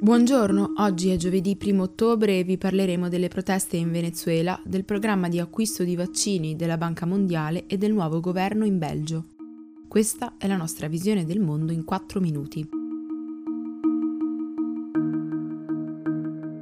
Buongiorno, oggi è giovedì 1 ottobre e vi parleremo delle proteste in Venezuela, del programma di acquisto di vaccini della Banca Mondiale e del nuovo governo in Belgio. Questa è la nostra visione del mondo in 4 minuti.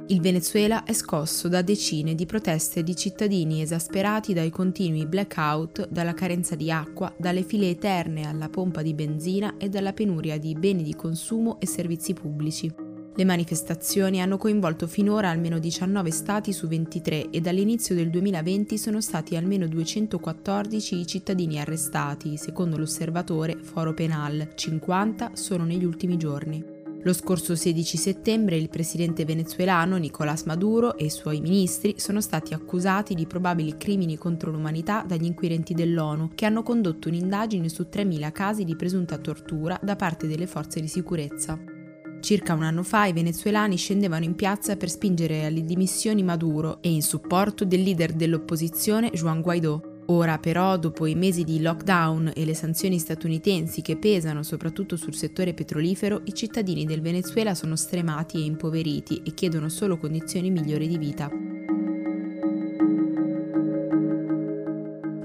Il Venezuela è scosso da decine di proteste di cittadini esasperati dai continui blackout, dalla carenza di acqua, dalle file eterne alla pompa di benzina e dalla penuria di beni di consumo e servizi pubblici. Le manifestazioni hanno coinvolto finora almeno 19 stati su 23 e dall'inizio del 2020 sono stati almeno 214 i cittadini arrestati, secondo l'osservatore Foro Penal, 50 solo negli ultimi giorni. Lo scorso 16 settembre il presidente venezuelano Nicolás Maduro e i suoi ministri sono stati accusati di probabili crimini contro l'umanità dagli inquirenti dell'ONU, che hanno condotto un'indagine su 3.000 casi di presunta tortura da parte delle forze di sicurezza. Circa un anno fa i venezuelani scendevano in piazza per spingere alle dimissioni Maduro e in supporto del leader dell'opposizione Juan Guaidó. Ora però, dopo i mesi di lockdown e le sanzioni statunitensi che pesano soprattutto sul settore petrolifero, i cittadini del Venezuela sono stremati e impoveriti e chiedono solo condizioni migliori di vita.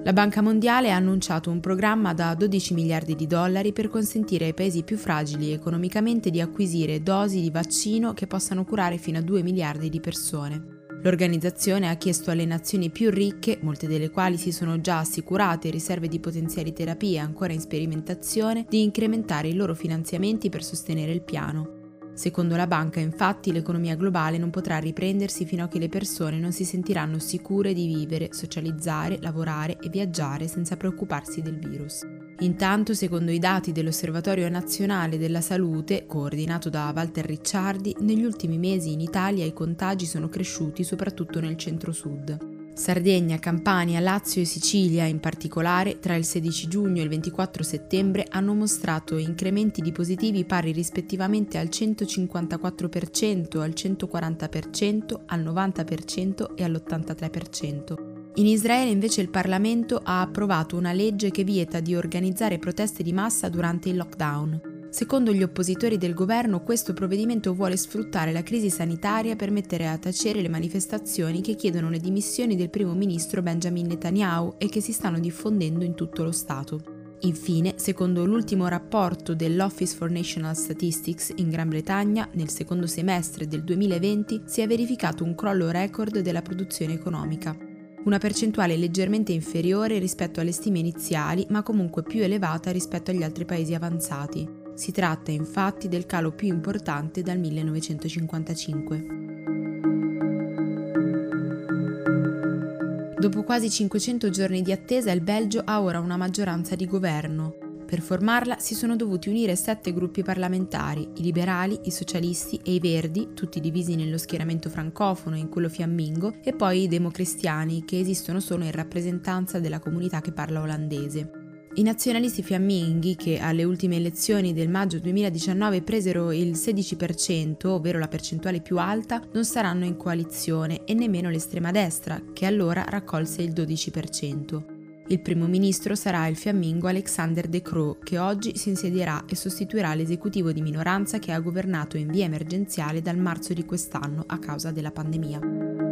La Banca Mondiale ha annunciato un programma da 12 miliardi di dollari per consentire ai paesi più fragili economicamente di acquisire dosi di vaccino che possano curare fino a 2 miliardi di persone. L'organizzazione ha chiesto alle nazioni più ricche, molte delle quali si sono già assicurate riserve di potenziali terapie ancora in sperimentazione, di incrementare i loro finanziamenti per sostenere il piano. Secondo la banca, infatti, l'economia globale non potrà riprendersi fino a che le persone non si sentiranno sicure di vivere, socializzare, lavorare e viaggiare senza preoccuparsi del virus. Intanto, secondo i dati dell'Osservatorio Nazionale della Salute, coordinato da Walter Ricciardi, negli ultimi mesi in Italia i contagi sono cresciuti soprattutto nel centro-sud. Sardegna, Campania, Lazio e Sicilia in particolare tra il 16 giugno e il 24 settembre hanno mostrato incrementi di positivi pari rispettivamente al 154%, al 140%, al 90% e all'83%. In Israele invece il Parlamento ha approvato una legge che vieta di organizzare proteste di massa durante il lockdown. Secondo gli oppositori del governo, questo provvedimento vuole sfruttare la crisi sanitaria per mettere a tacere le manifestazioni che chiedono le dimissioni del primo ministro Benjamin Netanyahu e che si stanno diffondendo in tutto lo Stato. Infine, secondo l'ultimo rapporto dell'Office for National Statistics in Gran Bretagna, nel secondo semestre del 2020 si è verificato un crollo record della produzione economica. Una percentuale leggermente inferiore rispetto alle stime iniziali, ma comunque più elevata rispetto agli altri paesi avanzati. Si tratta infatti del calo più importante dal 1955. Dopo quasi 500 giorni di attesa il Belgio ha ora una maggioranza di governo. Per formarla si sono dovuti unire sette gruppi parlamentari, i liberali, i socialisti e i verdi, tutti divisi nello schieramento francofono e in quello fiammingo, e poi i democristiani, che esistono solo in rappresentanza della comunità che parla olandese. I nazionalisti fiamminghi, che alle ultime elezioni del maggio 2019 presero il 16%, ovvero la percentuale più alta, non saranno in coalizione e nemmeno l'estrema destra, che allora raccolse il 12%. Il primo ministro sarà il fiammingo Alexander De Croo, che oggi si insedierà e sostituirà l'esecutivo di minoranza che ha governato in via emergenziale dal marzo di quest'anno a causa della pandemia.